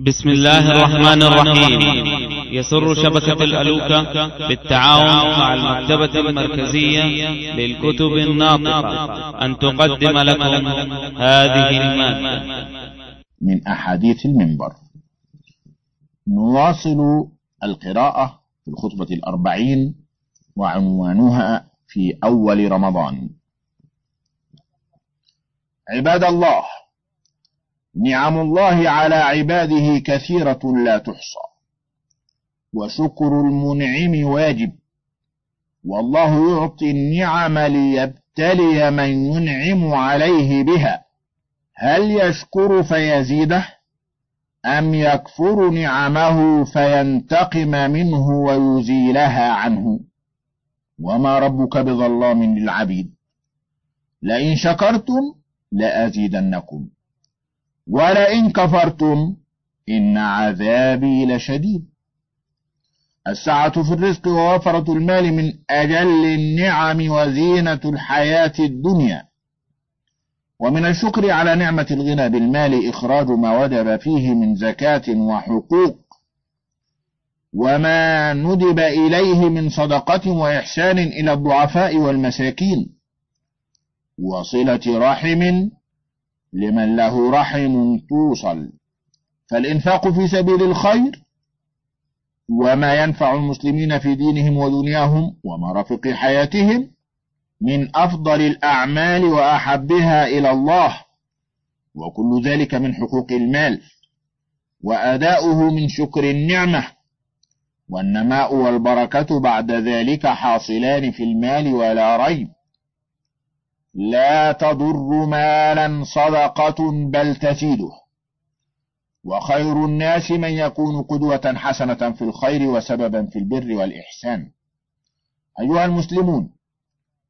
بسم الله الرحمن الرحيم. يسر شبكة الألوكة بالتعاون مع المكتبة المركزية للكتب الناطقة. أن تقدم لكم هذه المادة. من أحاديث المنبر. نواصل القراءة في الخطبة الأربعين وعنوانها في أول رمضان. عباد الله نعم الله على عباده كثيرة لا تحصى. وشكر المنعم واجب. والله يعطي النعم ليبتلي من ينعم عليه بها. هل يشكر فيزيده؟ أم يكفر نعمه فينتقم منه ويزيلها عنه؟ وما ربك بظلام للعبيد. لئن شكرتم لأزيدنكم. ولئن كفرتم إن عذابي لشديد. السعة في الرزق ووفرة المال من أجل النعم وزينة الحياة الدنيا. ومن الشكر على نعمة الغنى بالمال إخراج ما وجب فيه من زكاة وحقوق. وما ندب إليه من صدقة وإحسان إلى الضعفاء والمساكين. وصلة رحم لمن له رحم توصل. فالإنفاق في سبيل الخير وما ينفع المسلمين في دينهم ودنياهم ومرافق حياتهم من أفضل الأعمال وأحبها إلى الله وكل ذلك من حقوق المال وأداؤه من شكر النعمة والنماء والبركة بعد ذلك حاصلان في المال ولا ريب. لا تضر مالا صدقة بل تزيده. وخير الناس من يكون قدوة حسنة في الخير وسببا في البر والإحسان. أيها المسلمون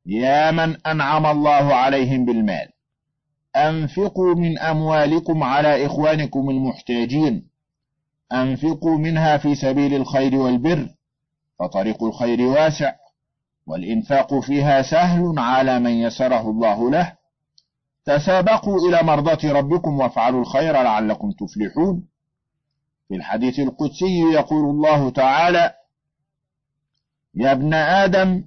يا من أنعم الله عليهم بالمال أنفقوا من أموالكم على إخوانكم المحتاجين. أنفقوا منها في سبيل الخير والبر فطريق الخير واسع. والإنفاق فيها سهل على من يسره الله له. تسابقوا إلى مرضاة ربكم وافعلوا الخير لعلكم تفلحون. في الحديث القدسي يقول الله تعالى يا ابن آدم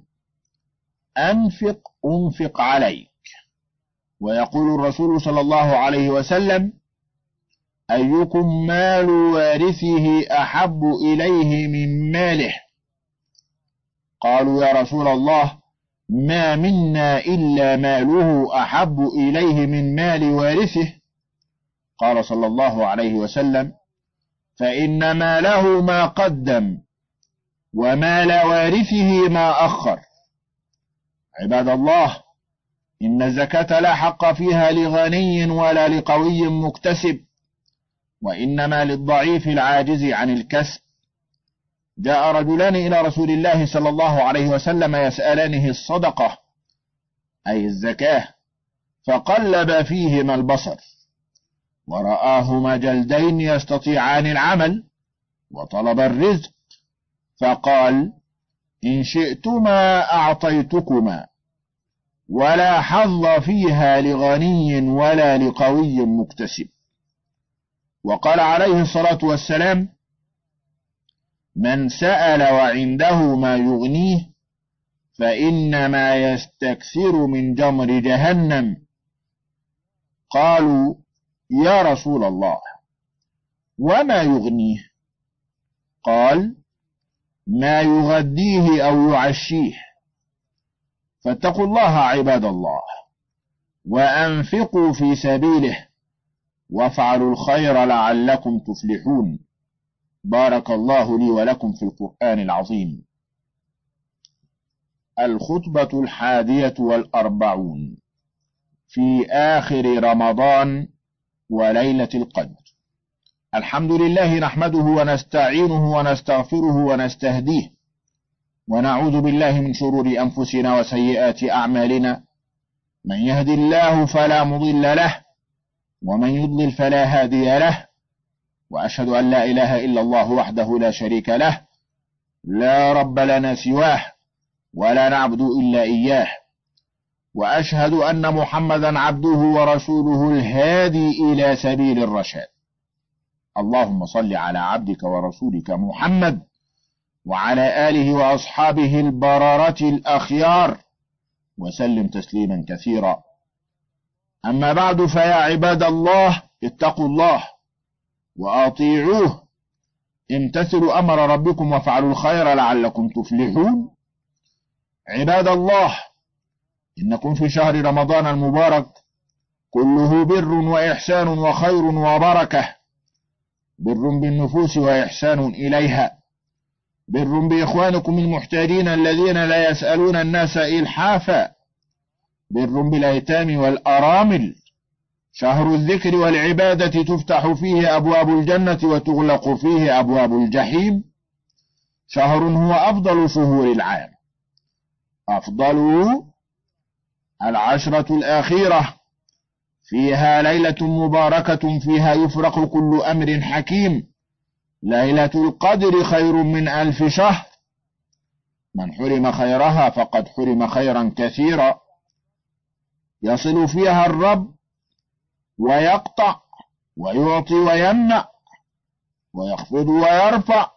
أنفق أنفق عليك. ويقول الرسول صلى الله عليه وسلم أيكم مال وارثه أحب إليه من ماله؟ قالوا يا رسول الله ما منا إلا ماله أحب إليه من مال وارثه. قال صلى الله عليه وسلم فإن ماله ما قدم ومال وارثه ما أخر. عباد الله إن الزكاة لا حق فيها لغني ولا لقوي مكتسب وإنما للضعيف العاجز عن الكسب. جاء رجلان إلى رسول الله صلى الله عليه وسلم يسألانه الصدقة أي الزكاة فقلب فيهما البصر ورآهما جلدين يستطيعان العمل وطلب الرزق فقال إن شئتما أعطيتكما ولا حظ فيها لغني ولا لقوي مكتسب. وقال عليه الصلاة والسلام من سأل وعنده ما يغنيه فإنما يستكثر من جمر جهنم. قالوا يا رسول الله وما يغنيه؟ قال ما يغديه أو يعشيه. فاتقوا الله عباد الله وأنفقوا في سبيله وافعلوا الخير لعلكم تفلحون. بارك الله لي ولكم في القرآن العظيم. الخطبة الحادية والأربعون في آخر رمضان وليلة القدر. الحمد لله نحمده ونستعينه ونستغفره ونستهديه. ونعوذ بالله من شرور أنفسنا وسيئات أعمالنا. من يهد الله فلا مضل له ومن يضلل فلا هادي له. وأشهد أن لا إله إلا الله وحده لا شريك له لا رب لنا سواه ولا نعبد إلا إياه. وأشهد أن محمدا عبده ورسوله الهادي إلى سبيل الرشاد. اللهم صل على عبدك ورسولك محمد وعلى آله وأصحابه البررة الأخيار وسلم تسليما كثيرا. أما بعد فيا عباد الله اتقوا الله. وأطيعوه. امتثلوا أمر ربكم وافعلوا الخير لعلكم تفلحون. عباد الله إنكم في شهر رمضان المبارك كله بر وإحسان وخير وبركة. بر بالنفوس وإحسان إليها. بر بإخوانكم المحتاجين الذين لا يسألون الناس إلحافا. بر بالأيتام والأرامل. شهر الذكر والعبادة تفتح فيه أبواب الجنة وتغلق فيه أبواب الجحيم. شهر هو أفضل شهور العام. أفضل العشرة الأخيرة. فيها ليلة مباركة فيها يفرق كل أمر حكيم. ليلة القدر خير من ألف شهر. من حرم خيرها فقد حرم خيرا كثيرا. يصل فيها الرب ويقطع ويعطي ويمنع ويخفض ويرفع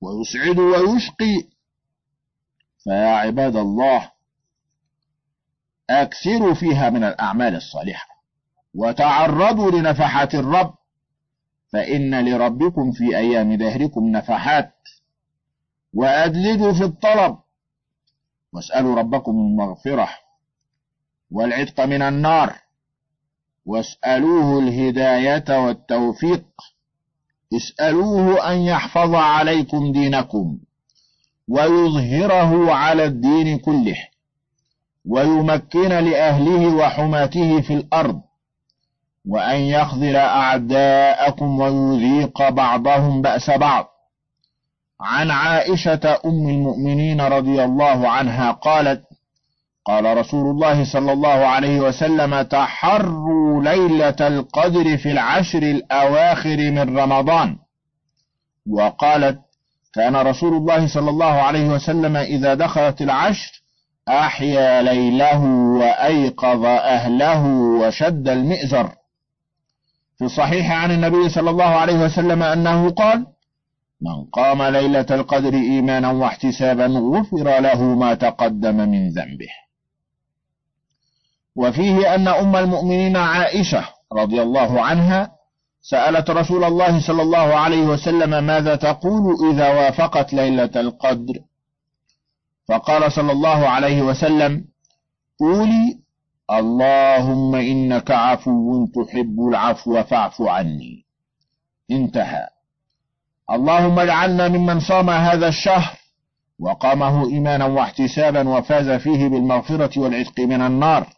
ويسعد ويشقي. فيا عباد الله أكثروا فيها من الأعمال الصالحة وتعرضوا لنفحات الرب. فإن لربكم في أيام دهركم نفحات. وأدلجوا في الطلب. واسألوا ربكم المغفرة والعتق من النار. واسألوه الهداية والتوفيق. اسألوه أن يحفظ عليكم دينكم ويظهره على الدين كله ويمكن لأهله وحماته في الأرض وأن يخذل أعداءكم ويذيق بعضهم بأس بعض. عن عائشة أم المؤمنين رضي الله عنها قالت قال رسول الله صلى الله عليه وسلم تحروا ليلة القدر في العشر الأواخر من رمضان. وقالت كان رسول الله صلى الله عليه وسلم إذا دخلت العشر أحيا ليله وأيقظ أهله وشد المئزر. في الصحيح عن النبي صلى الله عليه وسلم أنه قال من قام ليلة القدر إيمانا واحتسابا غفر له ما تقدم من ذنبه. وفيه أن أم المؤمنين عائشة رضي الله عنها سألت رسول الله صلى الله عليه وسلم ماذا تقول إذا وافقت ليلة القدر؟ فقال صلى الله عليه وسلم قولي اللهم إنك عفو تحب العفو فاعف عني. انتهى. اللهم اجعلنا ممن صام هذا الشهر وقامه إيمانا واحتسابا وفاز فيه بالمغفرة والعتق من النار.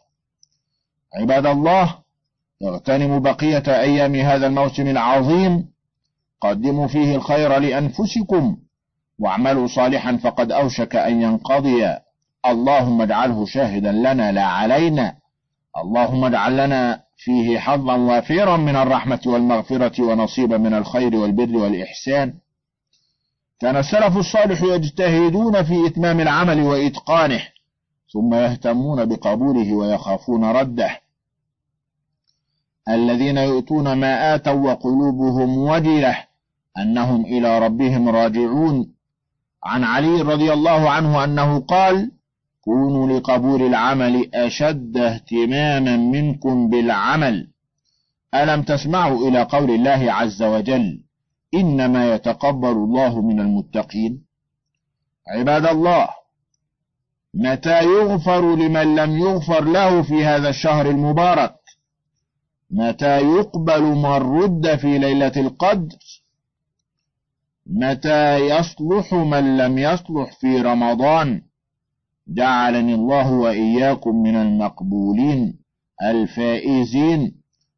عباد الله اغتنموا بقية أيام هذا الموسم العظيم. قدموا فيه الخير لأنفسكم. واعملوا صالحا فقد أوشك أن ينقضي. اللهم اجعله شاهدا لنا لا علينا. اللهم اجعل لنا فيه حظا وافرا من الرحمة والمغفرة ونصيبا من الخير والبر والإحسان. كان السلف الصالح يجتهدون في إتمام العمل وإتقانه ثم يهتمون بقبوله ويخافون رده. الذين يؤتون ما آتوا وقلوبهم وجلة أنهم إلى ربهم راجعون. عن علي رضي الله عنه أنه قال كونوا لقبول العمل أشد اهتماما منكم بالعمل. ألم تسمعوا إلى قول الله عز وجل إنما يتقبل الله من المتقين عباد الله متى يغفر لمن لم يغفر له في هذا الشهر المبارك؟ متى يقبل من رد في ليلة القدر؟ متى يصلح من لم يصلح في رمضان؟ جعلني الله وإياكم من المقبولين الفائزين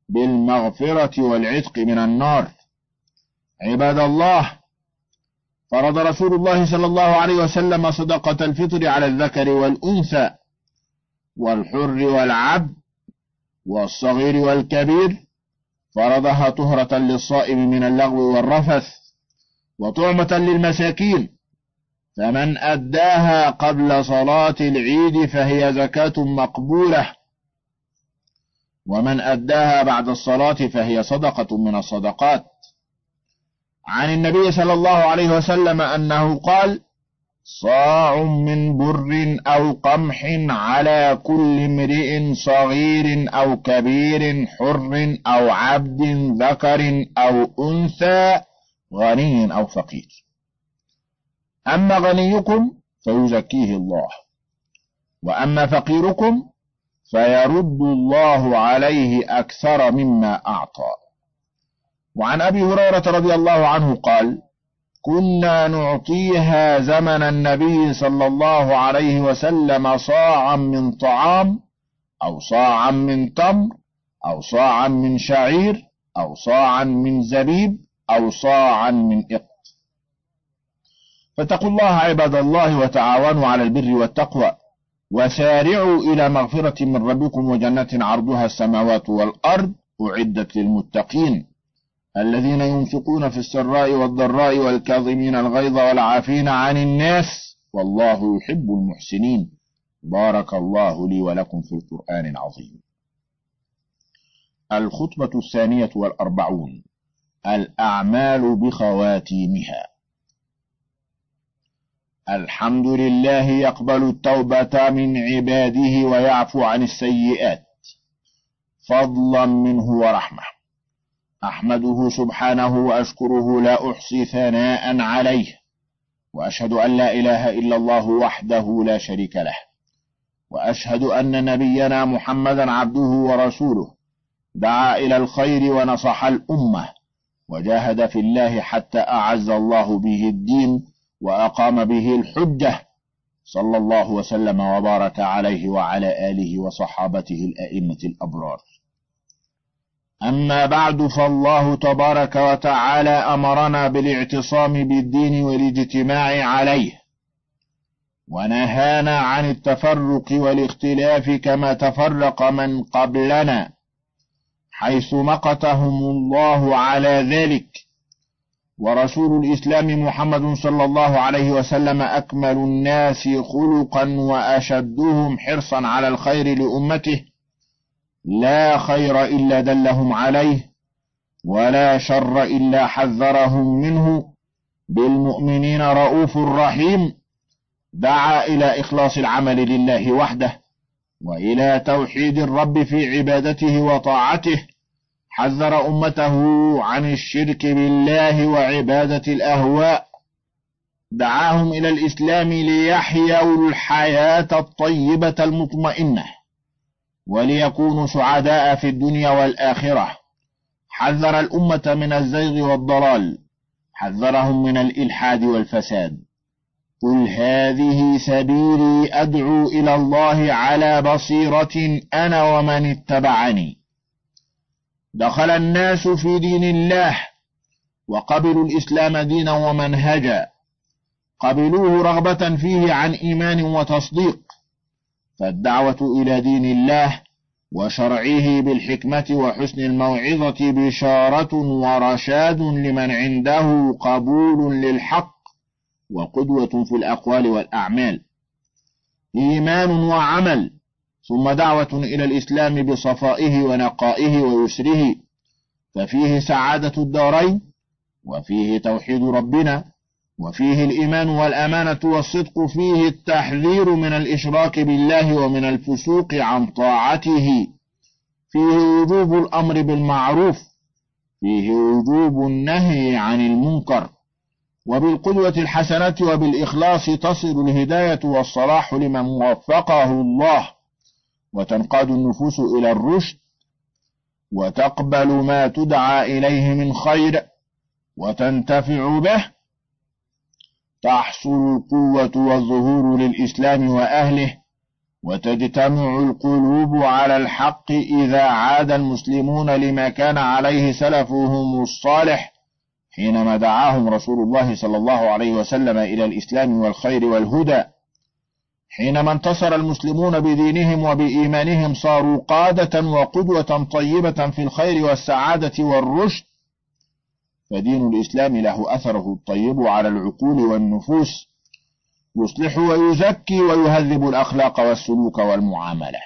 بالمغفرة والعتق من النار. عباد الله فرض رسول الله صلى الله عليه وسلم صدقة الفطر على الذكر والأنثى والحر والعبد والصغير والكبير فرضها طهرة للصائم من اللغو والرفث وطعمة للمساكين. فمن أداها قبل صلاة العيد فهي زكاة مقبولة. ومن أداها بعد الصلاة فهي صدقة من الصدقات. عن النبي صلى الله عليه وسلم أنه قال صاع من بر أو قمح على كل امرئ صغير أو كبير حر أو عبد ذكر أو أنثى غني أو فقير. أما غنيكم فيزكيه الله وأما فقيركم فيرد الله عليه أكثر مما أعطى. وعن أبي هريرة رضي الله عنه قال كنا نعطيها زمن النبي صلى الله عليه وسلم صاعا من طعام أو صاعا من تمر أو صاعا من شعير أو صاعا من زبيب أو صاعا من إق فاتقوا الله عباد الله وتعاونوا على البر والتقوى وسارعوا إلى مغفرة من ربكم وجنة عرضها السماوات والأرض أعدت للمتقين. الذين ينفقون في السراء والضراء والكاظمين الغيظ والعافين عن الناس والله يحب المحسنين. بارك الله لي ولكم في القرآن العظيم. الخطبة الثانية والأربعون. الأعمال بخواتيمها. الحمد لله يقبل التوبة من عباده ويعفو عن السيئات. فضلا منه ورحمة. أحمده سبحانه وأشكره لا أحصي ثناء عليه وأشهد أن لا إله إلا الله وحده لا شريك له وأشهد أن نبينا محمدا عبده ورسوله دعا إلى الخير ونصح الأمة وجاهد في الله حتى أعز الله به الدين وأقام به الحجة صلى الله وسلم وبارك عليه وعلى آله وصحابته الأئمة الأبرار. أما بعد فالله تبارك وتعالى أمرنا بالاعتصام بالدين والاجتماع عليه ونهانا عن التفرق والاختلاف كما تفرق من قبلنا حيث مقتهم الله على ذلك ورسول الإسلام محمد صلى الله عليه وسلم أكمل الناس خلقا وأشدهم حرصا على الخير لأمته لا خير إلا دلهم عليه ولا شر إلا حذرهم منه. بالمؤمنين رؤوف رحيم. دعا إلى إخلاص العمل لله وحده وإلى توحيد الرب في عبادته وطاعته. حذر أمته عن الشرك بالله وعبادة الأهواء. دعاهم إلى الإسلام ليحيوا الحياة الطيبة المطمئنة. وليكونوا سعداء في الدنيا والآخرة. حذر الأمة من الزيغ والضلال. حذرهم من الإلحاد والفساد. قل هذه سبيلي أدعو إلى الله على بصيرة أنا ومن اتبعني. دخل الناس في دين الله وقبلوا الإسلام دينا ومنهجا. قبلوه رغبة فيه عن إيمان وتصديق. فالدعوة إلى دين الله وشرعه بالحكمة وحسن الموعظة بشارة ورشاد لمن عنده قبول للحق وقدوة في الأقوال والأعمال. إيمان وعمل ثم دعوة إلى الإسلام بصفائه ونقائه ويسره ففيه سعادة الدارين وفيه توحيد ربنا وفيه الإيمان والأمانة والصدق فيه التحذير من الإشراك بالله ومن الفسوق عن طاعته. فيه وجوب الأمر بالمعروف فيه وجوب النهي عن المنكر. وبالقدوة الحسنة وبالإخلاص تصل الهداية والصلاح لمن وفقه الله. وتنقاد النفوس إلى الرشد. وتقبل ما تدعى إليه من خير. وتنتفع به. تحصل القوة والظهور للإسلام وأهله وتجتمع القلوب على الحق إذا عاد المسلمون لما كان عليه سلفهم الصالح حينما دعاهم رسول الله صلى الله عليه وسلم إلى الإسلام والخير والهدى. حينما انتصر المسلمون بدينهم وبإيمانهم صاروا قادة وقدوة طيبة في الخير والسعادة والرشد فدين الإسلام له أثره الطيب على العقول والنفوس يصلح ويزكي ويهذب الأخلاق والسلوك والمعاملة.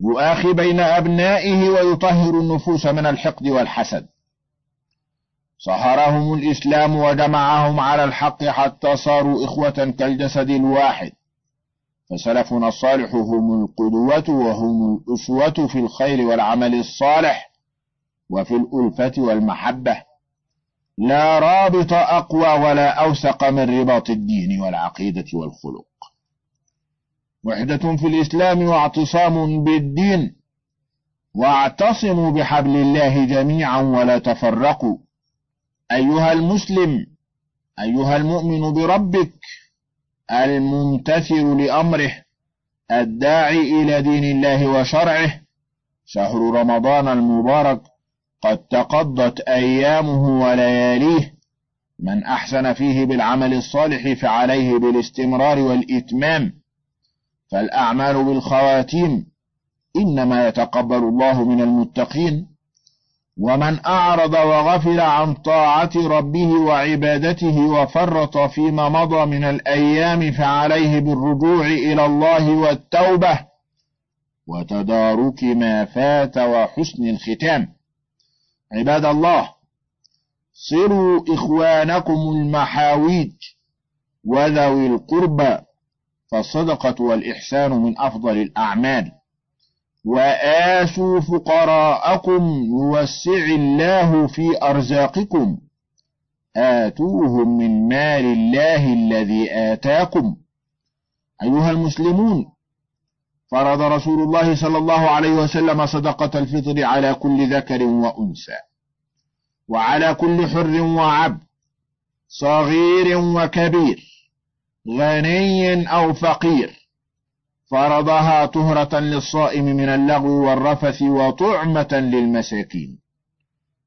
يؤاخي بين أبنائه ويطهر النفوس من الحقد والحسد. صهرهم الإسلام وجمعهم على الحق حتى صاروا إخوة كالجسد الواحد. فسلفنا الصالح هم القدوة وهم الأسوة في الخير والعمل الصالح وفي الألفة والمحبة. لا رابط أقوى ولا أوثق من رباط الدين والعقيدة والخلق. وحدة في الإسلام واعتصام بالدين. واعتصموا بحبل الله جميعا ولا تفرقوا. أيها المسلم أيها المؤمن بربك الممتثل لأمره الداعي إلى دين الله وشرعه شهر رمضان المبارك. قد تقضت أيامه ولياليه. من أحسن فيه بالعمل الصالح فعليه بالاستمرار والإتمام. فالأعمال بالخواتيم إنما يتقبل الله من المتقين. ومن أعرض وغفل عن طاعة ربه وعبادته وفرط فيما مضى من الأيام فعليه بالرجوع إلى الله والتوبة. وتدارك ما فات وحسن الختام. عباد الله صروا إخوانكم المحاويج وذوي القربى فالصدقة والإحسان من أفضل الأعمال. وآسوا فقراءكم يوسع الله في أرزاقكم. آتوهم من مال الله الذي آتاكم. أيها المسلمون فرض رسول الله صلى الله عليه وسلم صدقة الفطر على كل ذكر وأنثى وعلى كل حر وعبد صغير وكبير غني أو فقير. فرضها طهرة للصائم من اللغو والرفث وطعمة للمساكين.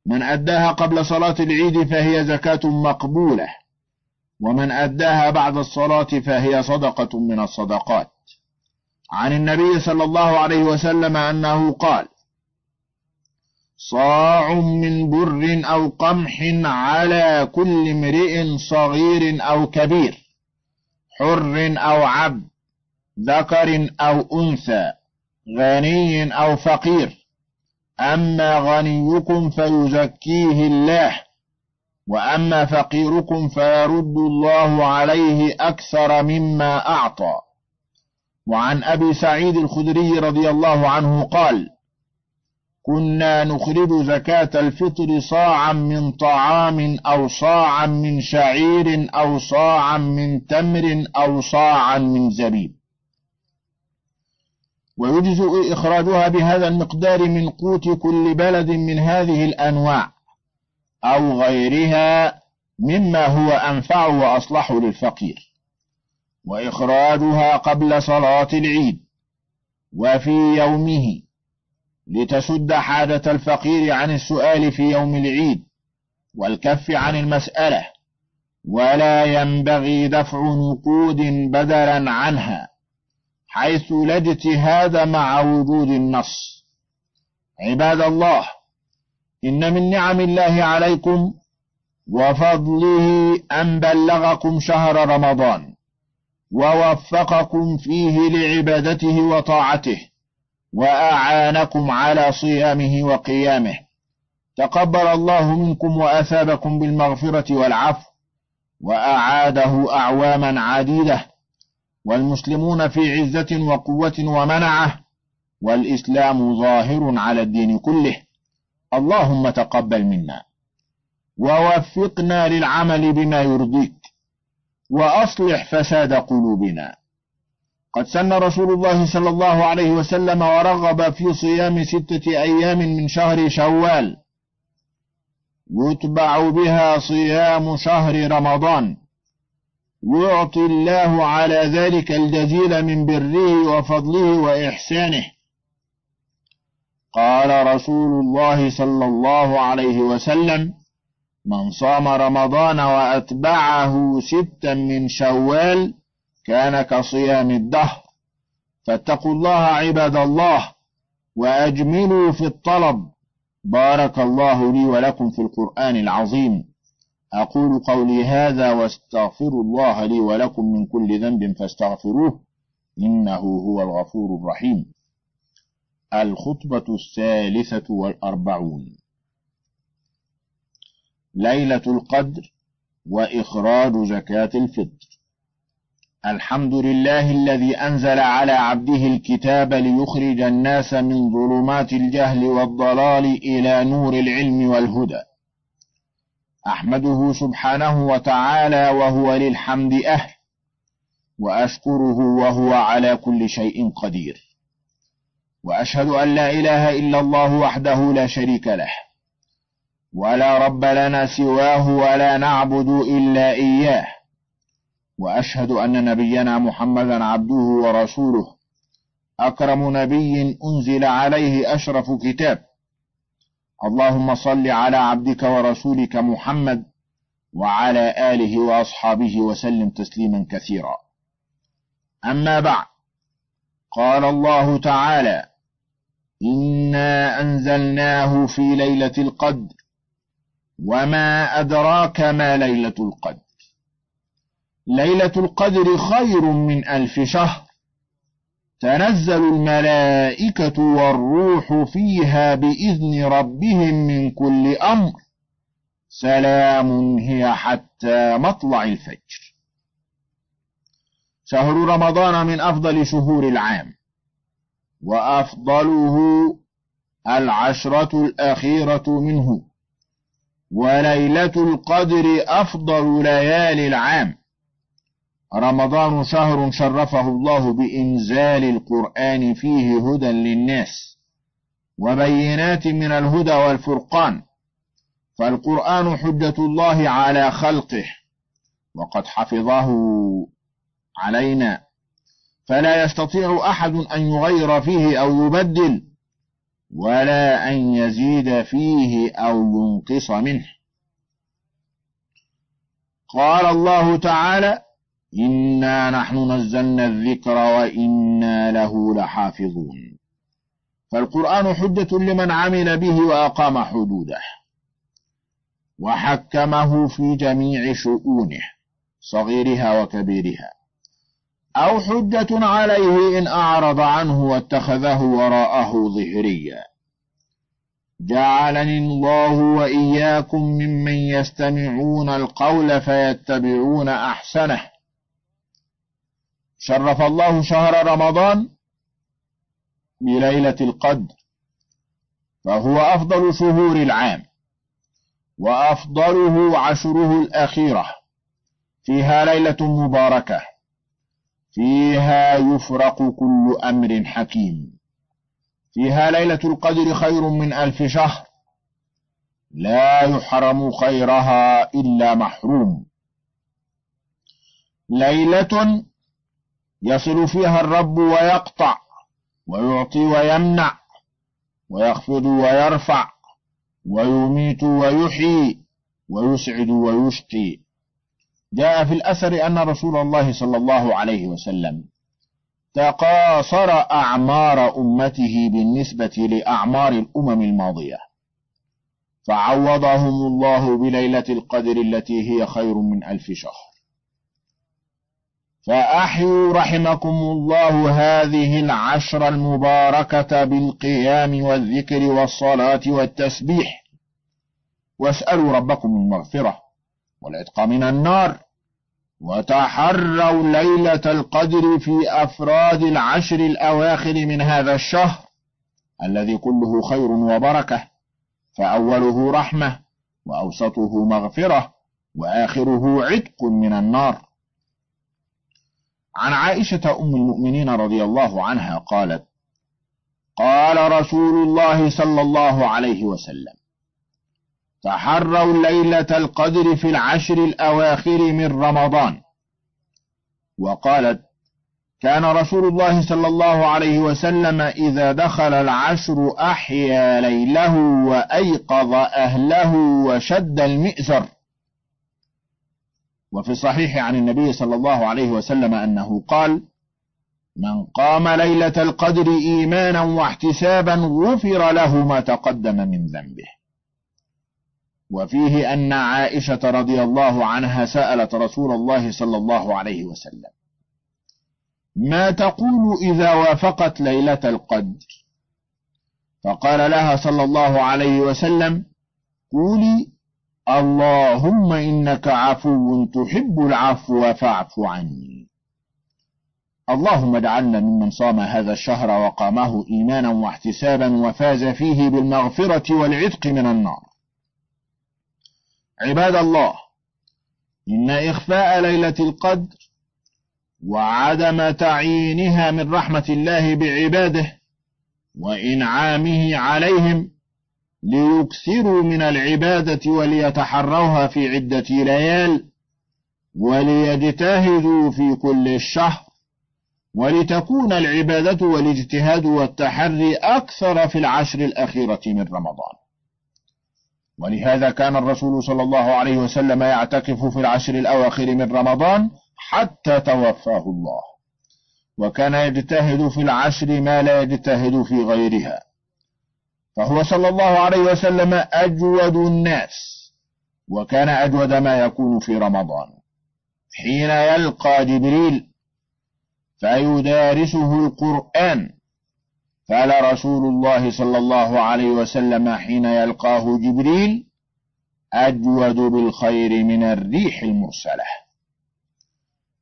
من أداها قبل صلاة العيد فهي زكاة مقبولة ومن أداها بعد الصلاة فهي صدقة من الصدقات. عن النبي صلى الله عليه وسلم أنه قال صاع من بر أو قمح على كل امرئ صغير أو كبير حر أو عبد ذكر أو أنثى غني أو فقير أما غنيكم فيزكيه الله وأما فقيركم فيرد الله عليه أكثر مما أعطى. وعن أبي سعيد الخدري رضي الله عنه قال كنا نخرج زكاة الفطر صاعا من طعام أو صاعا من شعير أو صاعا من تمر أو صاعا من زبيب. ويجزئ إخراجها بهذا المقدار من قوت كل بلد من هذه الأنواع أو غيرها مما هو أنفع وأصلح للفقير. وإخراجها قبل صلاة العيد وفي يومه لتسد حاجة الفقير عن السؤال في يوم العيد والكف عن المسألة ولا ينبغي دفع نقود بدلا عنها حيث لا اجتهاد مع وجود النص. عباد الله إن من نعم الله عليكم وفضله أن بلغكم شهر رمضان. ووفقكم فيه لعبادته وطاعته وأعانكم على صيامه وقيامه. تقبل الله منكم وأثابكم بالمغفرة والعفو وأعاده أعواما عديدة. والمسلمون في عزة وقوة ومنعة والإسلام ظاهر على الدين كله. اللهم تقبل منا. ووفقنا للعمل بما يرضيك. وأصلح فساد قلوبنا. قد سن رسول الله صلى الله عليه وسلم ورغب في صيام ستة أيام من شهر شوال. يتبع بها صيام شهر رمضان. يعطي الله على ذلك الجزيل من بره وفضله وإحسانه. قال رسول الله صلى الله عليه وسلم من صام رمضان وأتبعه ستا من شوال كان كصيام الدهر. فاتقوا الله عباد الله وأجملوا في الطلب. بارك الله لي ولكم في القرآن العظيم. أقول قولي هذا واستغفر الله لي ولكم من كل ذنب فاستغفروه إنه هو الغفور الرحيم. الخطبة الثالثة والأربعون. ليلة القدر وإخراج زكاة الفطر. الحمد لله الذي أنزل على عبده الكتاب ليخرج الناس من ظلمات الجهل والضلال إلى نور العلم والهدى. أحمده سبحانه وتعالى وهو للحمد أهل وأشكره وهو على كل شيء قدير. وأشهد أن لا إله إلا الله وحده لا شريك له. ولا رب لنا سواه ولا نعبد إلا إياه. وأشهد أن نبينا محمدا عبده ورسوله. أكرم نبي أنزل عليه أشرف كتاب. اللهم صل على عبدك ورسولك محمد وعلى آله وأصحابه وسلم تسليما كثيرا. أما بعد قال الله تعالى إنا أنزلناه في ليلة القدر. وما أدراك ما ليلة القدر. ليلة القدر خير من ألف شهر. تنزل الملائكة والروح فيها بإذن ربهم من كل أمر. سلام هي حتى مطلع الفجر. شهر رمضان من أفضل شهور العام. وأفضله العشرة الأخيرة منه. وليلة القدر أفضل ليالي العام. رمضان شهر شرفه الله بإنزال القرآن فيه هدى للناس وبينات من الهدى والفرقان. فالقرآن حجة الله على خلقه وقد حفظه علينا. فلا يستطيع أحد أن يغير فيه أو يبدل ولا أن يزيد فيه أو ينقص منه. قال الله تعالى إنا نحن نزلنا الذكر وإنا له لحافظون. فالقرآن حجة لمن عمل به وأقام حدوده وحكمه في جميع شؤونه صغيرها وكبيرها. أو حجة عليه إن أعرض عنه واتخذه وراءه ظهريا. جعلني الله وإياكم ممن يستمعون القول فيتبعون أحسنه. شرف الله شهر رمضان بليلة القدر فهو أفضل شهور العام وأفضله عشره الأخيرة فيها ليلة مباركة. فيها يفرق كل أمر حكيم. فيها ليلة القدر خير من ألف شهر. لا يحرم خيرها إلا محروم. ليلة يصل فيها الرب ويقطع ويعطي ويمنع ويخفض ويرفع ويميت ويحيي ويسعد ويشقي. جاء في الأثر أن رسول الله صلى الله عليه وسلم تقاصر أعمار أمته بالنسبة لأعمار الأمم الماضية. فعوضهم الله بليلة القدر التي هي خير من ألف شهر. فأحيوا رحمكم الله هذه العشر المباركة بالقيام والذكر والصلاة والتسبيح. واسألوا ربكم المغفرة. والعتق من النار. وتحروا ليلة القدر في أفراد العشر الأواخر من هذا الشهر الذي كله خير وبركة. فأوله رحمة وأوسطه مغفرة وآخره عتق من النار. عن عائشة أم المؤمنين رضي الله عنها قالت قال رسول الله صلى الله عليه وسلم تحروا ليلة القدر في العشر الأواخر من رمضان. وقالت كان رسول الله صلى الله عليه وسلم إذا دخل العشر أحيا ليله وأيقظ أهله وشد المئزر. وفي الصحيح عن النبي صلى الله عليه وسلم أنه قال من قام ليلة القدر إيمانا واحتسابا غفر له ما تقدم من ذنبه. وفيه أن عائشة رضي الله عنها سألت رسول الله صلى الله عليه وسلم ما تقول إذا وافقت ليلة القدر؟ فقال لها صلى الله عليه وسلم قولي اللهم إنك عفو تحب العفو فاعف عني. اللهم اجعلنا ممن صام هذا الشهر وقامه إيمانا واحتسابا وفاز فيه بالمغفرة والعتق من النار. عباد الله إن إخفاء ليلة القدر وعدم تعيينها من رحمة الله بعباده وإنعامه عليهم ليكثروا من العبادة وليتحروها في عدة ليال وليجتهدوا في كل الشهر ولتكون العبادة والإجتهاد والتحري أكثر في العشر الأخيرة من رمضان. ولهذا كان الرسول صلى الله عليه وسلم يعتكف في العشر الأواخر من رمضان حتى توفاه الله. وكان يجتهد في العشر ما لا يجتهد في غيرها. فهو صلى الله عليه وسلم أجود الناس وكان أجود ما يكون في رمضان. حين يلقى جبريل فيدارسه القرآن قال رسول الله صلى الله عليه وسلم حين يلقاه جبريل أجود بالخير من الريح المرسلة.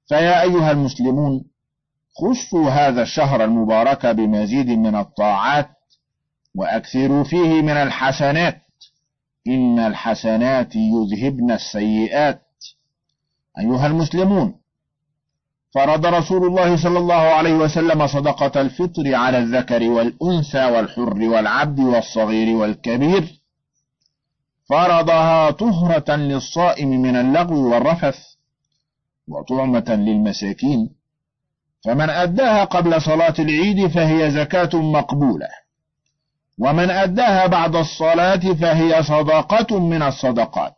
فيا أيها المسلمون خصوا هذا الشهر المبارك بمزيد من الطاعات وأكثروا فيه من الحسنات. إن الحسنات يذهبن السيئات. أيها المسلمون فرض رسول الله صلى الله عليه وسلم صدقة الفطر على الذكر والأنثى والحر والعبد والصغير والكبير. فرضها طهرة للصائم من اللغو والرفث وطعمة للمساكين. فمن أداها قبل صلاة العيد فهي زكاة مقبولة. ومن أداها بعد الصلاة فهي صدقة من الصدقات.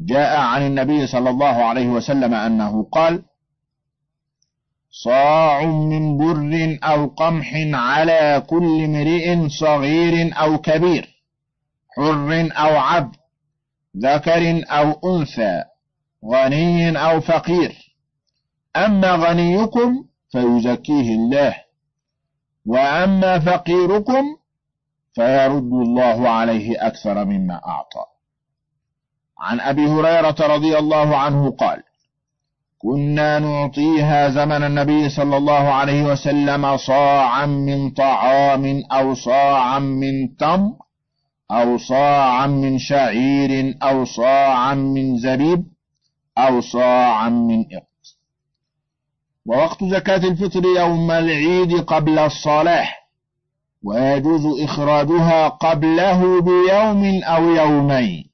جاء عن النبي صلى الله عليه وسلم أنه قال صاع من بر أو قمح على كل امرئ صغير أو كبير حر أو عبد ذكر أو أنثى غني أو فقير. أما غنيكم فيزكيه الله وأما فقيركم فيرد الله عليه أكثر مما أعطى. عن أبي هريرة رضي الله عنه قال كنا نعطيها زمن النبي صلى الله عليه وسلم صاعا من طعام أو صاعا من تمر أو صاعا من شعير أو صاعا من زبيب أو صاعا من إقط ووقت زكاة الفطر يوم العيد قبل الصلاة ويجوز إخراجها قبله بيوم أو يومين.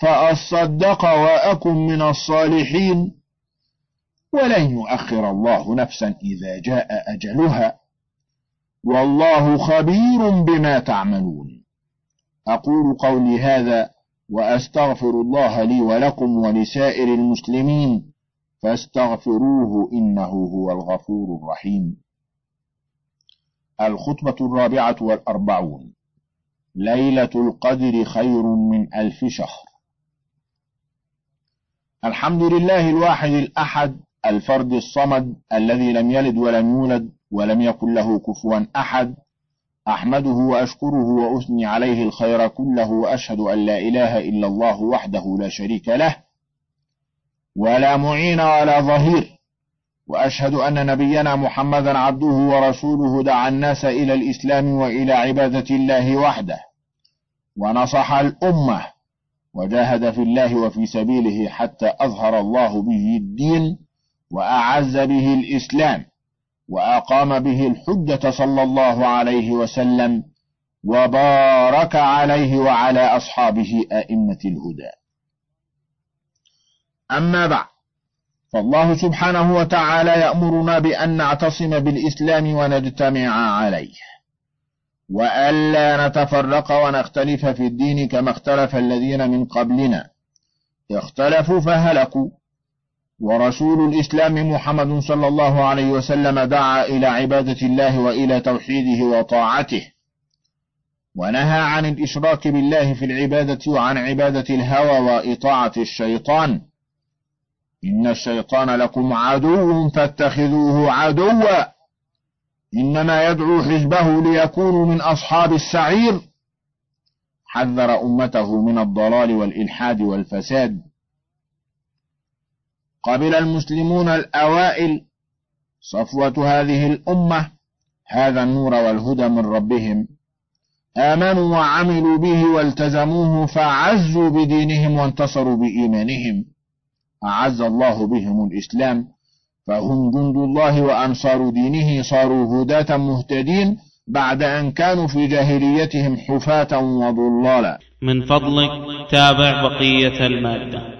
فأصدق وأكن من الصالحين. ولن يؤخر الله نفسا إذا جاء أجلها. والله خبير بما تعملون. أقول قولي هذا وأستغفر الله لي ولكم ولسائر المسلمين. فاستغفروه إنه هو الغفور الرحيم. الخطبة الرابعة والأربعون. ليلة القدر خير من ألف شهر. الحمد لله الواحد الأحد الفرد الصمد الذي لم يلد ولم يولد ولم يكن له كفوا أحد. أحمده وأشكره وأثني عليه الخير كله وأشهد أن لا إله إلا الله وحده لا شريك له ولا معين ولا ظهير. وأشهد أن نبينا محمدا عبده ورسوله دعا الناس إلى الإسلام وإلى عبادة الله وحده. ونصح الأمة وجاهد في الله وفي سبيله حتى أظهر الله به الدين وأعز به الإسلام وأقام به الحجة صلى الله عليه وسلم وبارك عليه وعلى أصحابه أئمة الهدى. أما بعد فالله سبحانه وتعالى يأمرنا بأن نعتصم بالإسلام ونجتمع عليه. وألا نتفرق ونختلف في الدين كما اختلف الذين من قبلنا. اختلفوا فهلكوا. ورسول الإسلام محمد صلى الله عليه وسلم دعا إلى عبادة الله وإلى توحيده وطاعته. ونهى عن الإشراك بالله في العبادة وعن عبادة الهوى وإطاعة الشيطان. إن الشيطان لكم عدو فاتخذوه عدوا. إنما يدعو حزبه ليكونوا من أصحاب السعير. حذر أمته من الضلال والإلحاد والفساد. قبل المسلمون الأوائل صفوة هذه الأمة هذا النور والهدى من ربهم. آمنوا وعملوا به والتزموه فعزوا بدينهم وانتصروا بإيمانهم. أعز الله بهم الإسلام. فهم جند الله وأنصار دينه صاروا هداة مهتدين بعد أن كانوا في جاهليتهم حفاة وضلالا من فضلك تابع بقية المادة.